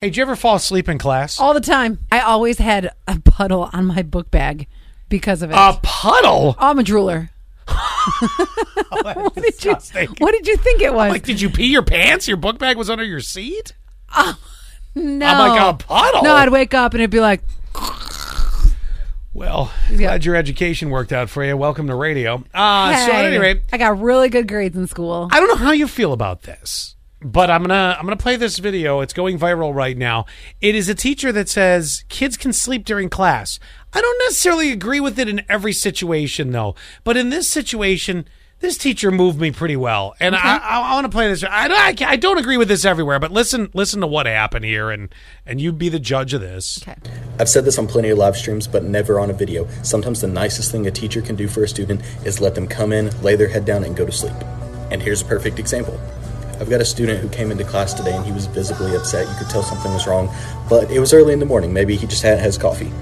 Hey, did you ever fall asleep in class? All the time. I always had a puddle on my book bag because of it. A puddle? Oh, I'm a drooler. what Did you, what did you think it was? Like, did you pee your pants? Your book bag was under your seat? no. I'm like, a puddle? No, I'd wake up and it'd be like, Well, Yeah. glad your education worked out for you. Welcome to radio. Uh, so at any rate, I got really good grades in school. I don't know how you feel about this, but I'm gonna I'm gonna play this video. It's going viral right now. It is a teacher that says kids can sleep during class. I don't necessarily agree with it in every situation, though. But in this situation, this teacher moved me pretty well, and I, I, I want to play this. I, I, I don't agree with this everywhere, but listen listen to what happened here, and and you be the judge of this. Okay. I've said this on plenty of live streams, but never on a video. Sometimes the nicest thing a teacher can do for a student is let them come in, lay their head down, and go to sleep. And here's a perfect example. I've got a student who came into class today and he was visibly upset. You could tell something was wrong, but it was early in the morning. Maybe he just hadn't had his coffee.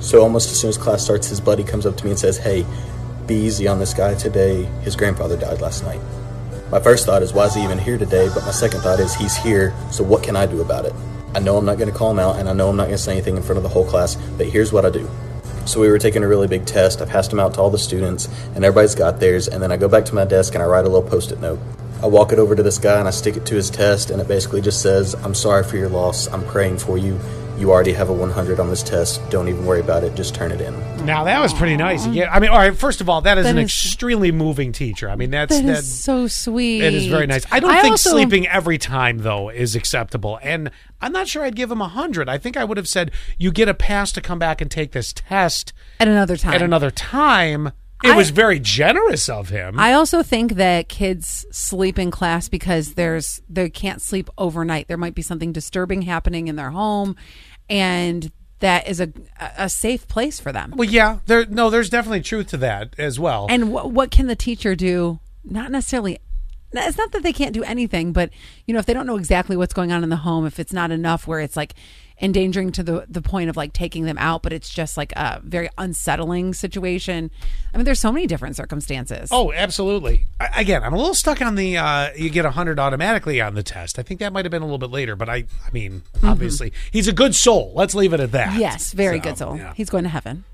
So almost as soon as class starts, his buddy comes up to me and says, Hey, be easy on this guy today. His grandfather died last night. My first thought is, why is he even here today? But my second thought is, he's here, so what can I do about it? I know I'm not going to call him out, and I know I'm not going to say anything in front of the whole class, but here's what I do. So we were taking a really big test. I passed them out to all the students, and everybody's got theirs, and then I go back to my desk and I write a little post it note. I walk it over to this guy and I stick it to his test, and it basically just says, I'm sorry for your loss. I'm praying for you. You already have a 100 on this test. Don't even worry about it. Just turn it in. Now that was pretty nice. Yeah, I mean, all right. First of all, that is That an is- extremely moving teacher. I mean, that's That that. is so sweet. It is very nice. I don't think also- sleeping every time though is acceptable, and I'm not sure I'd give him a hundred. I think I would have said you get a pass to come back and take this test at another time. at another time. It I- was very generous of him. I also think that kids sleep in class because there's they can't sleep overnight. There might be something disturbing happening in their home, and that is a a safe place for them. well, yeah, there. No, there's definitely truth to that as well. And what what can the teacher do? Not necessarily. It's not that they can't do anything, but you know, if they don't know exactly what's going on in the home, if it's not enough where it's like endangering to the the point of like taking them out, but it's just like a very unsettling situation. I mean, there's so many different circumstances. Oh, absolutely. I, again, I'm a little stuck on the uh, you get a hundred automatically on the test. I think that might have been a little bit later, but I, I mean, obviously, he's a good soul. Let's leave it at that. yes, very So, good soul. yeah. He's going to heaven.